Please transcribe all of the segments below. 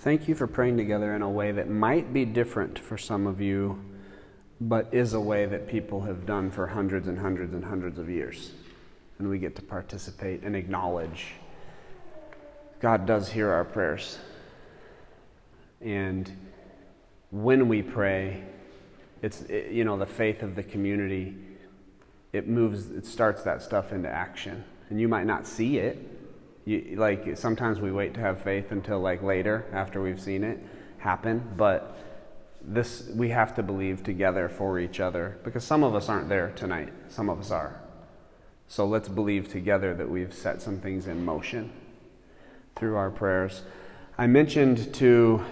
Thank you for praying together in a way that might be different for some of you, but is a way that people have done for hundreds and hundreds and hundreds of years. And we get to participate and acknowledge God does hear our prayers. And when we pray, it's, it, you know, the faith of the community, it moves, it starts that stuff into action. And you might not see it, you, like sometimes we wait to have faith until like later after we've seen it happen, but this we have to believe together for each other because some of us aren't there tonight, some of us are. So let's believe together that we've set some things in motion through our prayers. I mentioned to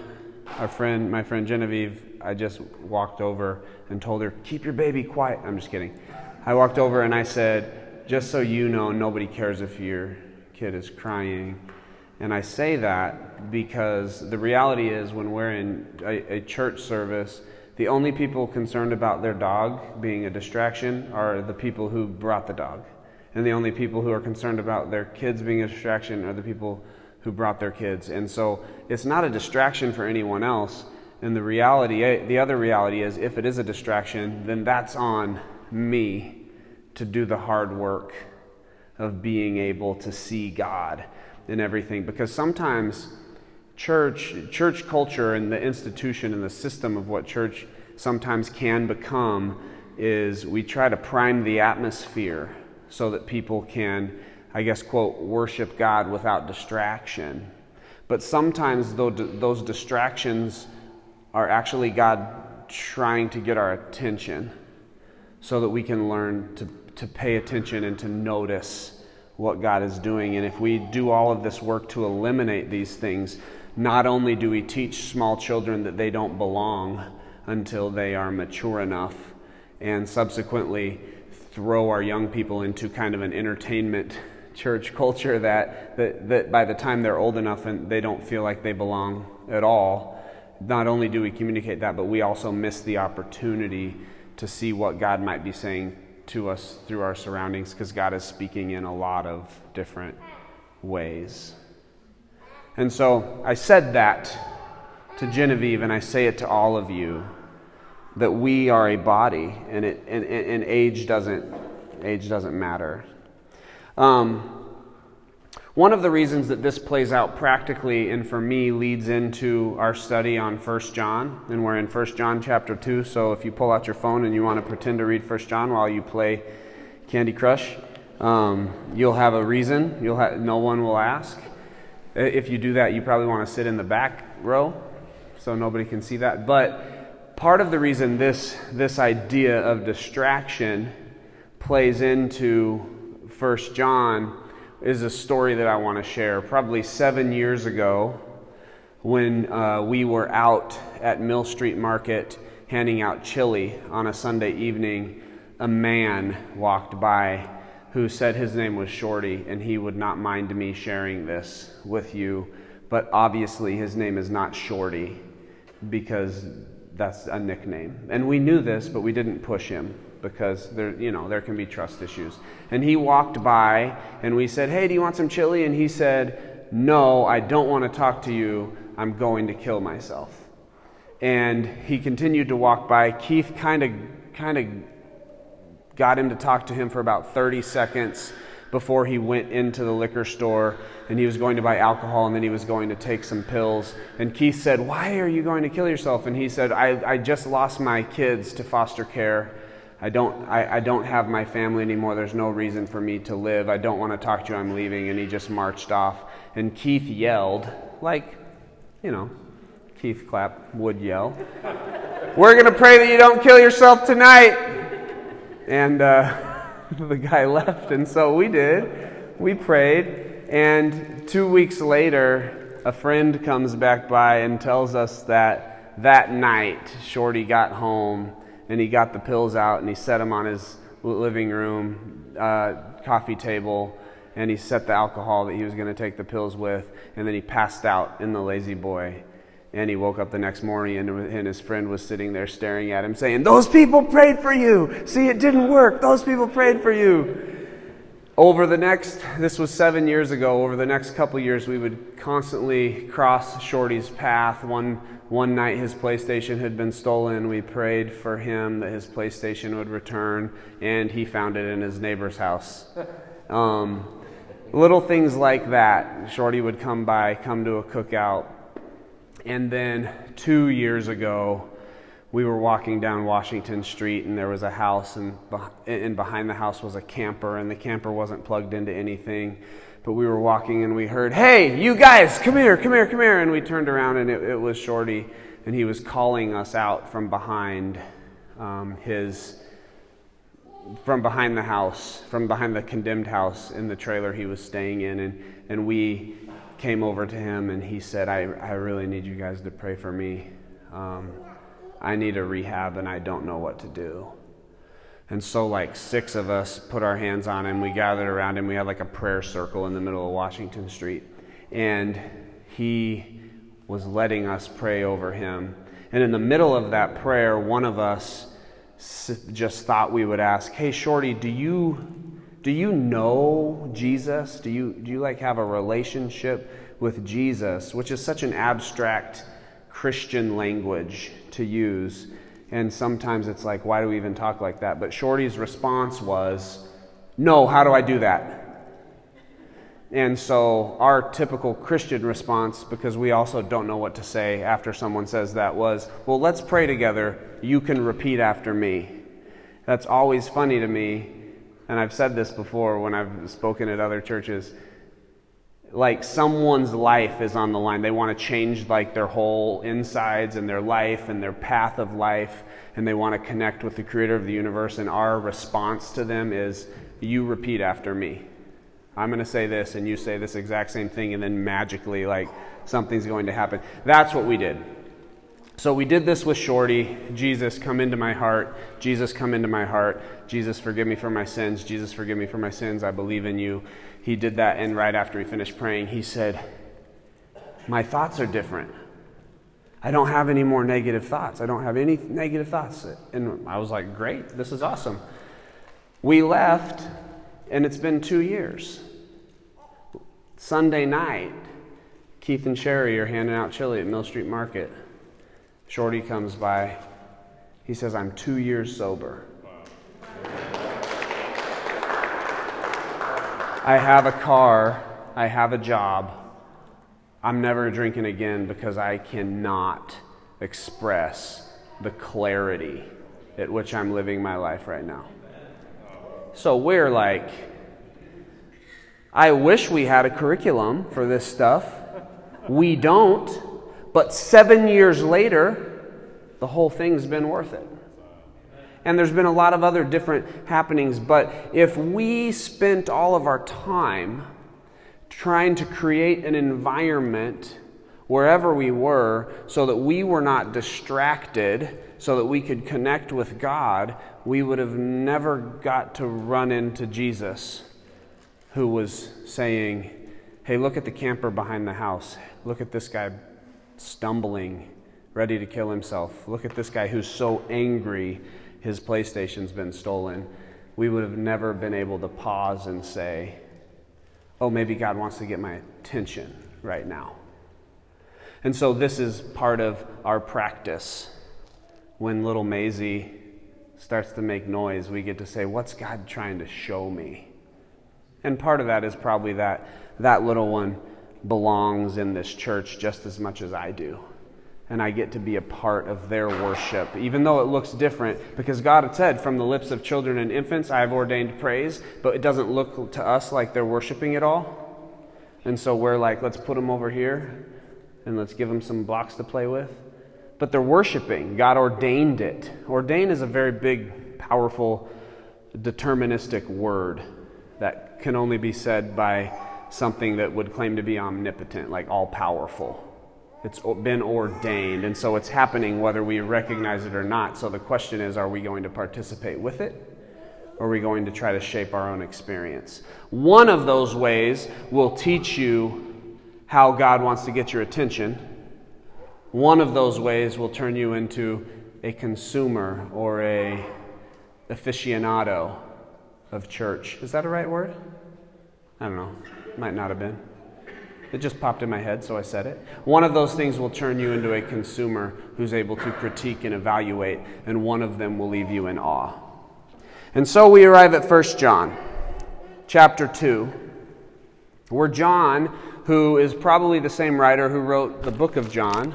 our friend, my friend Genevieve, I just walked over and told her, "Keep your baby quiet." I'm just kidding. I walked over and I said, "Just so you know, nobody cares if you're kid is crying. And I say that because the reality is, when we're in a, a, church service, the only people concerned about their dog being a distraction are the people who brought the dog. And the only people who are concerned about their kids being a distraction are the people who brought their kids. And so it's not a distraction for anyone else. And the reality, eh, the other reality is, if it is a distraction, then that's on me to do the hard work of being able to see God in everything. Because sometimes church, church culture and the institution and the system of what church sometimes can become is we try to prime the atmosphere so that people can, I guess, quote, worship God without distraction. But sometimes those distractions are actually God trying to get our attention so that we can learn to to pay attention and to notice what God is doing. And if we do all of this work to eliminate these things, not only do we teach small children that they don't belong until they are mature enough, and subsequently throw our young people into kind of an entertainment church culture that, that, that by the time they're old enough and they don't feel like they belong at all, not only do we communicate that, but we also miss the opportunity to see what God might be saying to us through our surroundings because God is speaking in a lot of different ways. And so I said that to Genevieve, and I say it to all of you that we are a body, and, it, and, and age, doesn't, age doesn't matter. Um, one of the reasons that this plays out practically and for me leads into our study on 1 John, and we're in 1 John chapter 2. So if you pull out your phone and you want to pretend to read 1 John while you play Candy Crush, um, you'll have a reason. You'll no one will ask. If you do that, you probably want to sit in the back row so nobody can see that. But part of the reason this, this idea of distraction plays into 1 John is a story that I want to share. Probably seven years ago, when uh, we were out at Mill Street Market handing out chili on a Sunday evening, a man walked by who said his name was Shorty and he would not mind me sharing this with you. But obviously, his name is not Shorty because that's a nickname. And we knew this, but we didn't push him because there, you know, there can be trust issues. And he walked by and we said, Hey, do you want some chili? And he said, No, I don't want to talk to you. I'm going to kill myself. And he continued to walk by. Keith kind of kind of got him to talk to him for about 30 seconds before he went into the liquor store and he was going to buy alcohol and then he was going to take some pills. And Keith said, Why are you going to kill yourself? And he said, I, I just lost my kids to foster care I don't, I, I don't have my family anymore. There's no reason for me to live. I don't want to talk to you. I'm leaving. And he just marched off. And Keith yelled, like, you know, Keith Clapp would yell, We're going to pray that you don't kill yourself tonight. And uh, the guy left. And so we did. We prayed. And two weeks later, a friend comes back by and tells us that that night, Shorty got home and he got the pills out and he set them on his living room uh, coffee table. And he set the alcohol that he was going to take the pills with. And then he passed out in the lazy boy. And he woke up the next morning and, and his friend was sitting there staring at him saying those people prayed for you. See it didn't work. Those people prayed for you. Over the next, this was seven years ago, over the next couple years, we would constantly cross Shorty's path. One, one night his PlayStation had been stolen. We prayed for him that his PlayStation would return, and he found it in his neighbor's house. Um, little things like that. Shorty would come by, come to a cookout. And then two years ago, we were walking down Washington Street and there was a house and, and behind the house was a camper and the camper wasn't plugged into anything. But we were walking and we heard, hey, you guys, come here, come here, come here. And we turned around and it, it was Shorty and he was calling us out from behind um, his, from behind the house, from behind the condemned house in the trailer he was staying in. And, and we came over to him and he said, I, I really need you guys to pray for me. Um, I need a rehab and I don't know what to do. And so, like, six of us put our hands on him. We gathered around him. We had like a prayer circle in the middle of Washington Street. And he was letting us pray over him. And in the middle of that prayer, one of us just thought we would ask, Hey, Shorty, do you. Do you know Jesus? Do you, do you like have a relationship with Jesus, which is such an abstract Christian language to use. And sometimes it's like, why do we even talk like that? But Shorty's response was, no, how do I do that? And so our typical Christian response, because we also don't know what to say after someone says that, was, well, let's pray together. You can repeat after me. That's always funny to me. And I've said this before when I've spoken at other churches like someone's life is on the line. They want to change like their whole insides and their life and their path of life, and they want to connect with the creator of the universe. And our response to them is, You repeat after me. I'm going to say this, and you say this exact same thing, and then magically, like, something's going to happen. That's what we did. So we did this with Shorty. Jesus, come into my heart. Jesus, come into my heart. Jesus, forgive me for my sins. Jesus, forgive me for my sins. I believe in you he did that, and right after he finished praying, he said, My thoughts are different. I don't have any more negative thoughts. I don't have any negative thoughts. And I was like, Great, this is awesome. We left, and it's been two years. Sunday night, Keith and Sherry are handing out chili at Mill Street Market. Shorty comes by. He says, I'm two years sober. I have a car, I have a job. I'm never drinking again because I cannot express the clarity at which I'm living my life right now. So we're like, I wish we had a curriculum for this stuff. We don't. But seven years later, the whole thing's been worth it and there's been a lot of other different happenings. But if we spent all of our time trying to create an environment wherever we were so that we were not distracted, so that we could connect with God, we would have never got to run into Jesus, who was saying, Hey, look at the camper behind the house. Look at this guy stumbling, ready to kill himself. Look at this guy who's so angry his PlayStation's been stolen, we would have never been able to pause and say, oh, maybe God wants to get my attention right now. And so this is part of our practice. When little Maisie starts to make noise, we get to say, What's God trying to show me? And part of that is probably that that little one belongs in this church just as much as I do and I get to be a part of their worship, even though it looks different, because God had said, From the lips of children and infants, I have ordained praise, but it doesn't look to us like they're worshiping it all. And so we're like, let's put them over here and let's give them some blocks to play with. But they're worshiping. God ordained it. Ordain is a very big, powerful, deterministic word that can only be said by something that would claim to be omnipotent, like all powerful. It's been ordained, and so it's happening whether we recognize it or not. So the question is are we going to participate with it? Or are we going to try to shape our own experience? One of those ways will teach you how God wants to get your attention. One of those ways will turn you into a consumer or a aficionado of church. Is that a right word? I don't know. Might not have been. It just popped in my head, so I said it. One of those things will turn you into a consumer who's able to critique and evaluate, and one of them will leave you in awe. And so we arrive at 1 John chapter 2, where John, who is probably the same writer who wrote the book of John,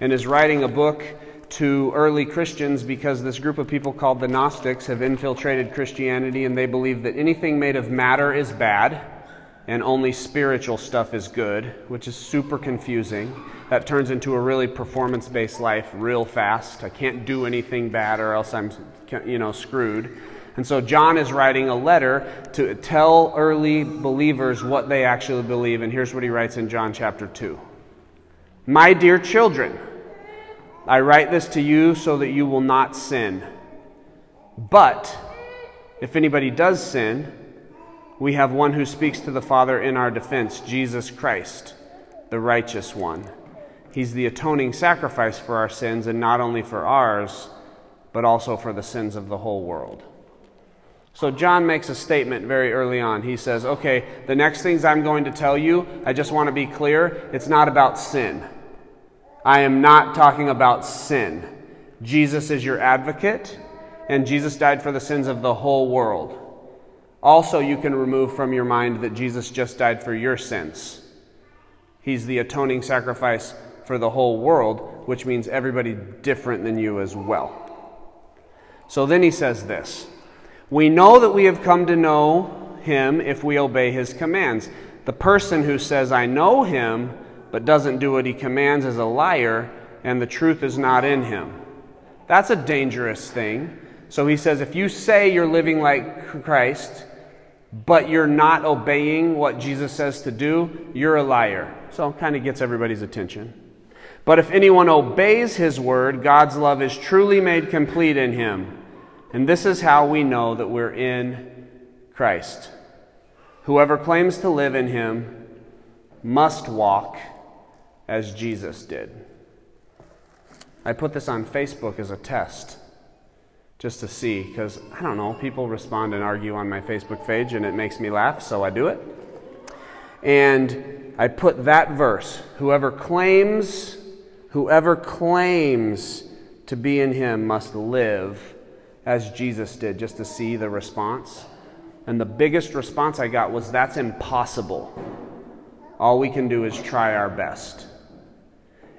and is writing a book to early Christians because this group of people called the Gnostics have infiltrated Christianity and they believe that anything made of matter is bad and only spiritual stuff is good, which is super confusing. That turns into a really performance based life real fast. I can't do anything bad or else I'm you know screwed. And so John is writing a letter to tell early believers what they actually believe and here's what he writes in John chapter 2. My dear children, I write this to you so that you will not sin. But if anybody does sin, we have one who speaks to the Father in our defense, Jesus Christ, the righteous one. He's the atoning sacrifice for our sins, and not only for ours, but also for the sins of the whole world. So, John makes a statement very early on. He says, Okay, the next things I'm going to tell you, I just want to be clear, it's not about sin. I am not talking about sin. Jesus is your advocate, and Jesus died for the sins of the whole world. Also, you can remove from your mind that Jesus just died for your sins. He's the atoning sacrifice for the whole world, which means everybody different than you as well. So then he says this We know that we have come to know him if we obey his commands. The person who says, I know him, but doesn't do what he commands is a liar, and the truth is not in him. That's a dangerous thing. So he says if you say you're living like Christ, but you're not obeying what Jesus says to do, you're a liar. So it kind of gets everybody's attention. But if anyone obeys his word, God's love is truly made complete in him. And this is how we know that we're in Christ. Whoever claims to live in him must walk as Jesus did. I put this on Facebook as a test just to see because I don't know, people respond and argue on my Facebook page and it makes me laugh, so I do it. And I put that verse whoever claims, whoever claims to be in him must live as Jesus did, just to see the response. And the biggest response I got was that's impossible. All we can do is try our best.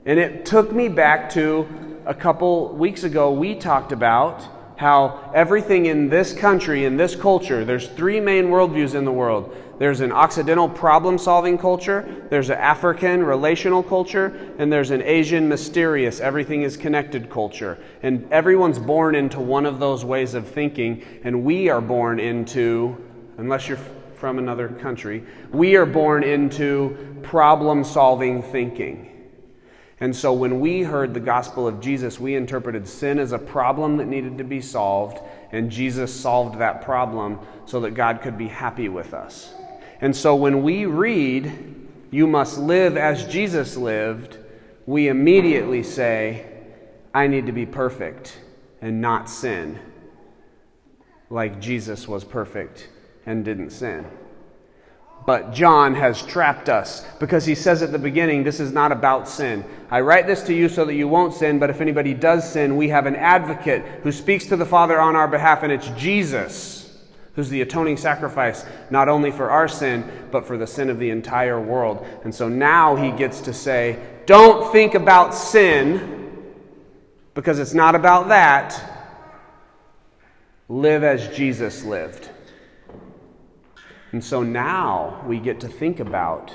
And it took me back to a couple weeks ago, we talked about how everything in this country, in this culture, there's three main worldviews in the world. There's an Occidental problem solving culture, there's an African relational culture, and there's an Asian mysterious, everything is connected culture. And everyone's born into one of those ways of thinking, and we are born into, unless you're from another country, we are born into problem solving thinking. And so when we heard the gospel of Jesus, we interpreted sin as a problem that needed to be solved, and Jesus solved that problem so that God could be happy with us. And so when we read, You must live as Jesus lived, we immediately say, I need to be perfect and not sin, like Jesus was perfect and didn't sin. But John has trapped us because he says at the beginning, this is not about sin. I write this to you so that you won't sin, but if anybody does sin, we have an advocate who speaks to the Father on our behalf, and it's Jesus, who's the atoning sacrifice, not only for our sin, but for the sin of the entire world. And so now he gets to say, don't think about sin, because it's not about that. Live as Jesus lived. And so now we get to think about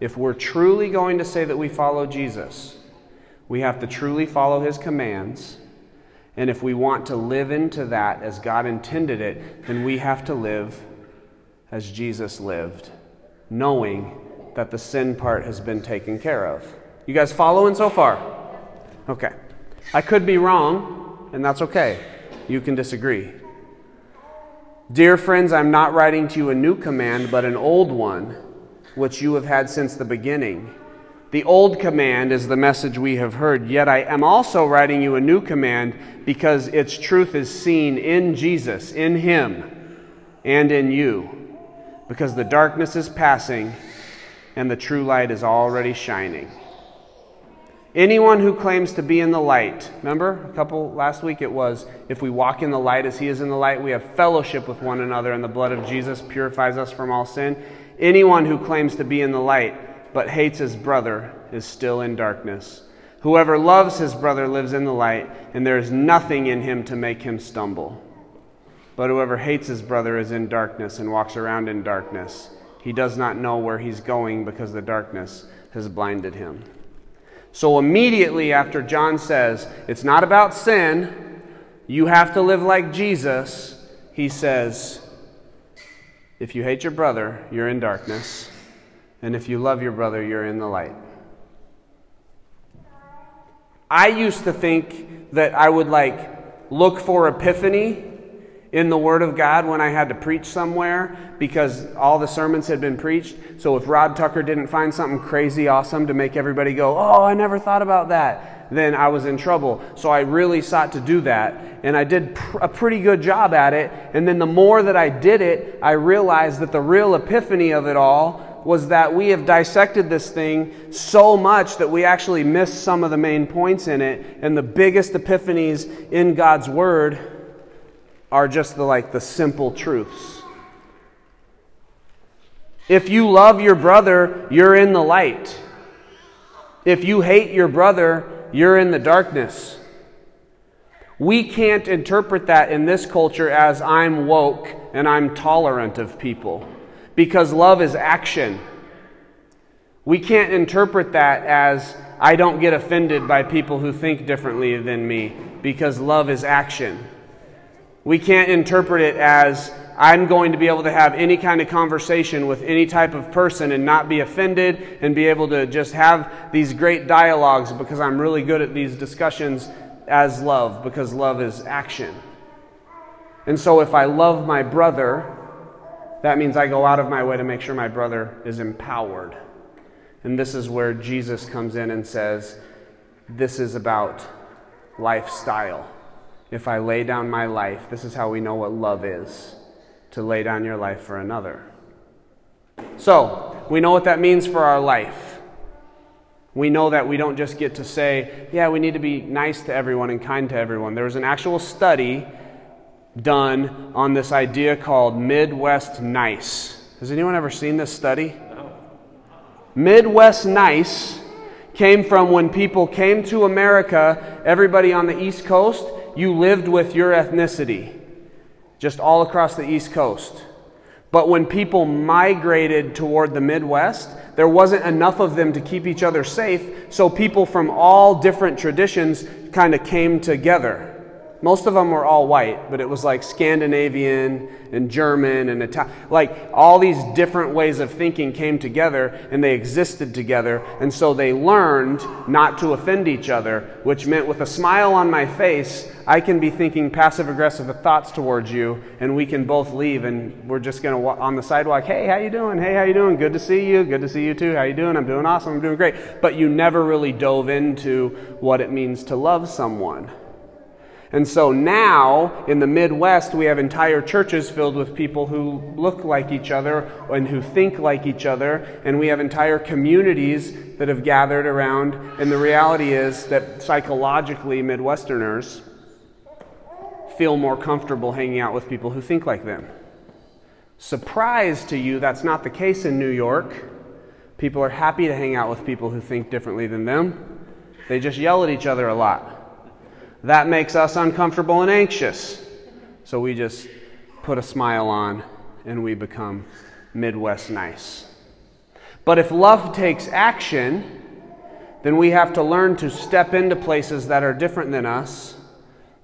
if we're truly going to say that we follow Jesus, we have to truly follow his commands. And if we want to live into that as God intended it, then we have to live as Jesus lived, knowing that the sin part has been taken care of. You guys following so far? Okay. I could be wrong, and that's okay. You can disagree. Dear friends, I'm not writing to you a new command, but an old one, which you have had since the beginning. The old command is the message we have heard, yet I am also writing you a new command because its truth is seen in Jesus, in Him, and in you because the darkness is passing and the true light is already shining. Anyone who claims to be in the light, remember a couple last week it was, if we walk in the light as he is in the light, we have fellowship with one another, and the blood of Jesus purifies us from all sin. Anyone who claims to be in the light but hates his brother is still in darkness. Whoever loves his brother lives in the light, and there is nothing in him to make him stumble. But whoever hates his brother is in darkness and walks around in darkness. He does not know where he's going because the darkness has blinded him. So, immediately after John says, It's not about sin, you have to live like Jesus, he says, If you hate your brother, you're in darkness. And if you love your brother, you're in the light. I used to think that I would like look for epiphany in the Word of God when I had to preach somewhere because all the sermons had been preached. So if Rod Tucker didn't find something crazy awesome to make everybody go, Oh, I never thought about that, then I was in trouble. So I really sought to do that. And I did pr- a pretty good job at it. And then the more that I did it, I realized that the real epiphany of it all was that we have dissected this thing so much that we actually missed some of the main points in it. And the biggest epiphanies in God's Word are just the like the simple truths. If you love your brother, you're in the light. If you hate your brother, you're in the darkness. We can't interpret that in this culture as I'm woke and I'm tolerant of people because love is action. We can't interpret that as I don't get offended by people who think differently than me because love is action. We can't interpret it as I'm going to be able to have any kind of conversation with any type of person and not be offended and be able to just have these great dialogues because I'm really good at these discussions as love because love is action. And so if I love my brother, that means I go out of my way to make sure my brother is empowered. And this is where Jesus comes in and says, This is about lifestyle. If I lay down my life, this is how we know what love is to lay down your life for another. So, we know what that means for our life. We know that we don't just get to say, yeah, we need to be nice to everyone and kind to everyone. There was an actual study done on this idea called Midwest Nice. Has anyone ever seen this study? Midwest Nice came from when people came to America, everybody on the East Coast, you lived with your ethnicity, just all across the East Coast. But when people migrated toward the Midwest, there wasn't enough of them to keep each other safe, so people from all different traditions kind of came together. Most of them were all white, but it was like Scandinavian and German and Italian. Like all these different ways of thinking came together and they existed together. And so they learned not to offend each other, which meant with a smile on my face, I can be thinking passive aggressive thoughts towards you and we can both leave and we're just going to walk on the sidewalk. Hey, how you doing? Hey, how you doing? Good to see you. Good to see you too. How you doing? I'm doing awesome. I'm doing great. But you never really dove into what it means to love someone. And so now in the Midwest, we have entire churches filled with people who look like each other and who think like each other. And we have entire communities that have gathered around. And the reality is that psychologically, Midwesterners feel more comfortable hanging out with people who think like them. Surprise to you, that's not the case in New York. People are happy to hang out with people who think differently than them. They just yell at each other a lot. That makes us uncomfortable and anxious. So we just put a smile on and we become Midwest nice. But if love takes action, then we have to learn to step into places that are different than us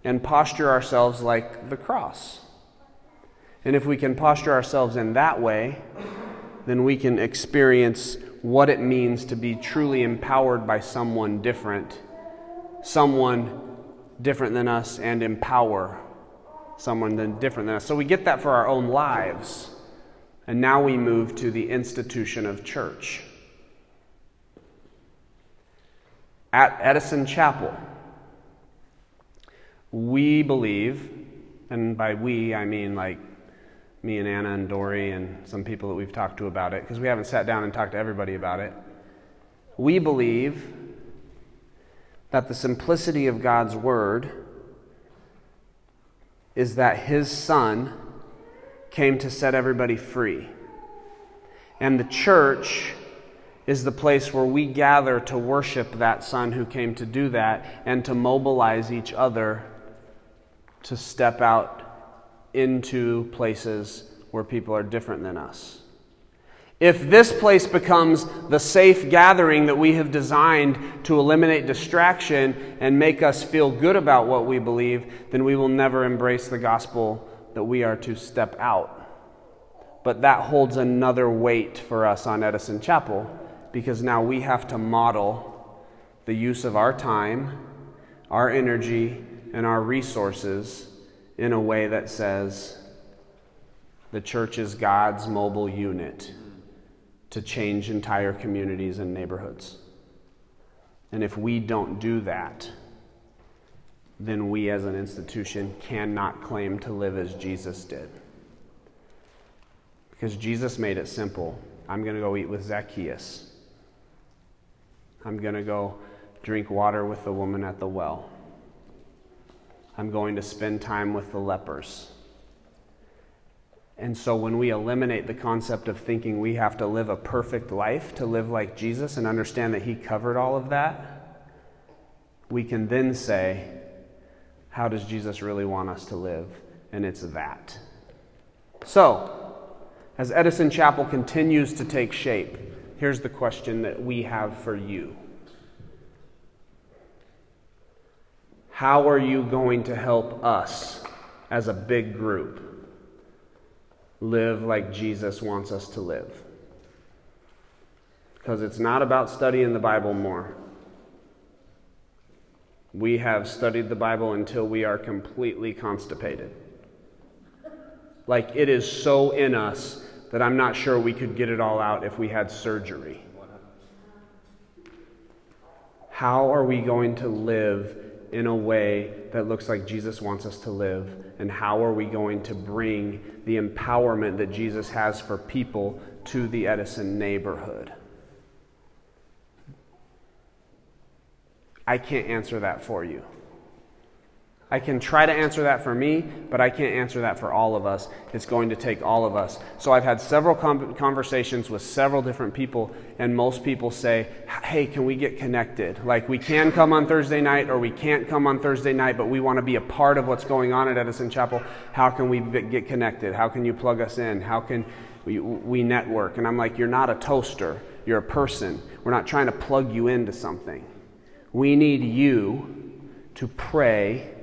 and posture ourselves like the cross. And if we can posture ourselves in that way, then we can experience what it means to be truly empowered by someone different, someone different than us and empower someone than different than us. So we get that for our own lives. And now we move to the institution of church. At Edison Chapel, we believe, and by we I mean like me and Anna and Dory and some people that we've talked to about it, because we haven't sat down and talked to everybody about it. We believe that the simplicity of God's Word is that His Son came to set everybody free. And the church is the place where we gather to worship that Son who came to do that and to mobilize each other to step out into places where people are different than us. If this place becomes the safe gathering that we have designed to eliminate distraction and make us feel good about what we believe, then we will never embrace the gospel that we are to step out. But that holds another weight for us on Edison Chapel because now we have to model the use of our time, our energy, and our resources in a way that says the church is God's mobile unit to change entire communities and neighborhoods. And if we don't do that, then we as an institution cannot claim to live as Jesus did. Because Jesus made it simple. I'm going to go eat with Zacchaeus. I'm going to go drink water with the woman at the well. I'm going to spend time with the lepers. And so, when we eliminate the concept of thinking we have to live a perfect life to live like Jesus and understand that He covered all of that, we can then say, How does Jesus really want us to live? And it's that. So, as Edison Chapel continues to take shape, here's the question that we have for you How are you going to help us as a big group? Live like Jesus wants us to live. Because it's not about studying the Bible more. We have studied the Bible until we are completely constipated. Like it is so in us that I'm not sure we could get it all out if we had surgery. How are we going to live in a way that looks like Jesus wants us to live? And how are we going to bring the empowerment that Jesus has for people to the Edison neighborhood? I can't answer that for you. I can try to answer that for me, but I can't answer that for all of us. It's going to take all of us. So I've had several conversations with several different people, and most people say, Hey, can we get connected? Like, we can come on Thursday night, or we can't come on Thursday night, but we want to be a part of what's going on at Edison Chapel. How can we get connected? How can you plug us in? How can we, we network? And I'm like, You're not a toaster, you're a person. We're not trying to plug you into something. We need you to pray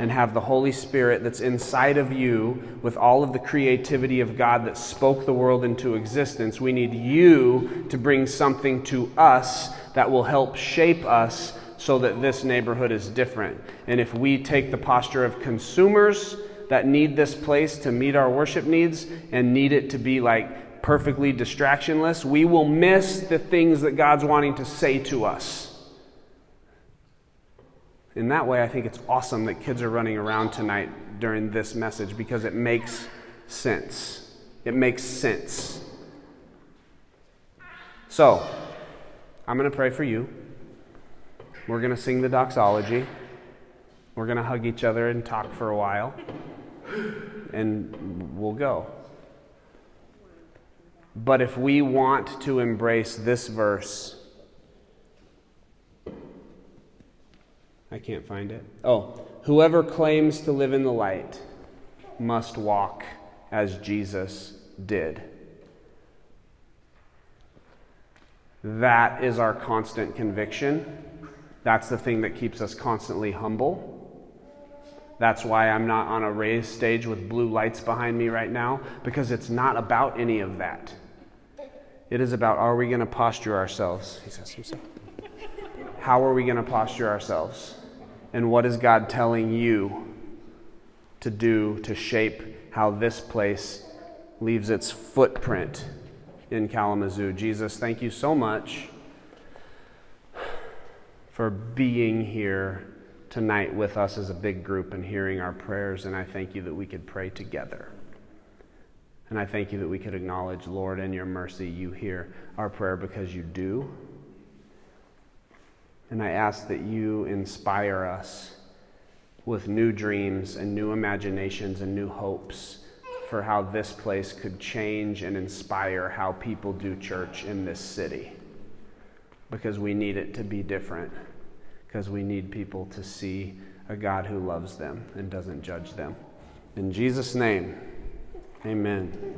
and have the Holy Spirit that's inside of you with all of the creativity of God that spoke the world into existence. We need you to bring something to us that will help shape us so that this neighborhood is different. And if we take the posture of consumers that need this place to meet our worship needs and need it to be like perfectly distractionless, we will miss the things that God's wanting to say to us in that way, I think it's awesome that kids are running around tonight during this message because it makes sense. It makes sense. So, I'm going to pray for you. We're going to sing the doxology. We're going to hug each other and talk for a while. And we'll go. But if we want to embrace this verse, I can't find it. Oh, whoever claims to live in the light must walk as Jesus did. That is our constant conviction. That's the thing that keeps us constantly humble. That's why I'm not on a raised stage with blue lights behind me right now, because it's not about any of that. It is about are we going to posture ourselves? He says. How are we going to posture ourselves? And what is God telling you to do to shape how this place leaves its footprint in Kalamazoo? Jesus, thank you so much for being here tonight with us as a big group and hearing our prayers. And I thank you that we could pray together. And I thank you that we could acknowledge, Lord, in your mercy, you hear our prayer because you do. And I ask that you inspire us with new dreams and new imaginations and new hopes for how this place could change and inspire how people do church in this city. Because we need it to be different. Because we need people to see a God who loves them and doesn't judge them. In Jesus' name, amen.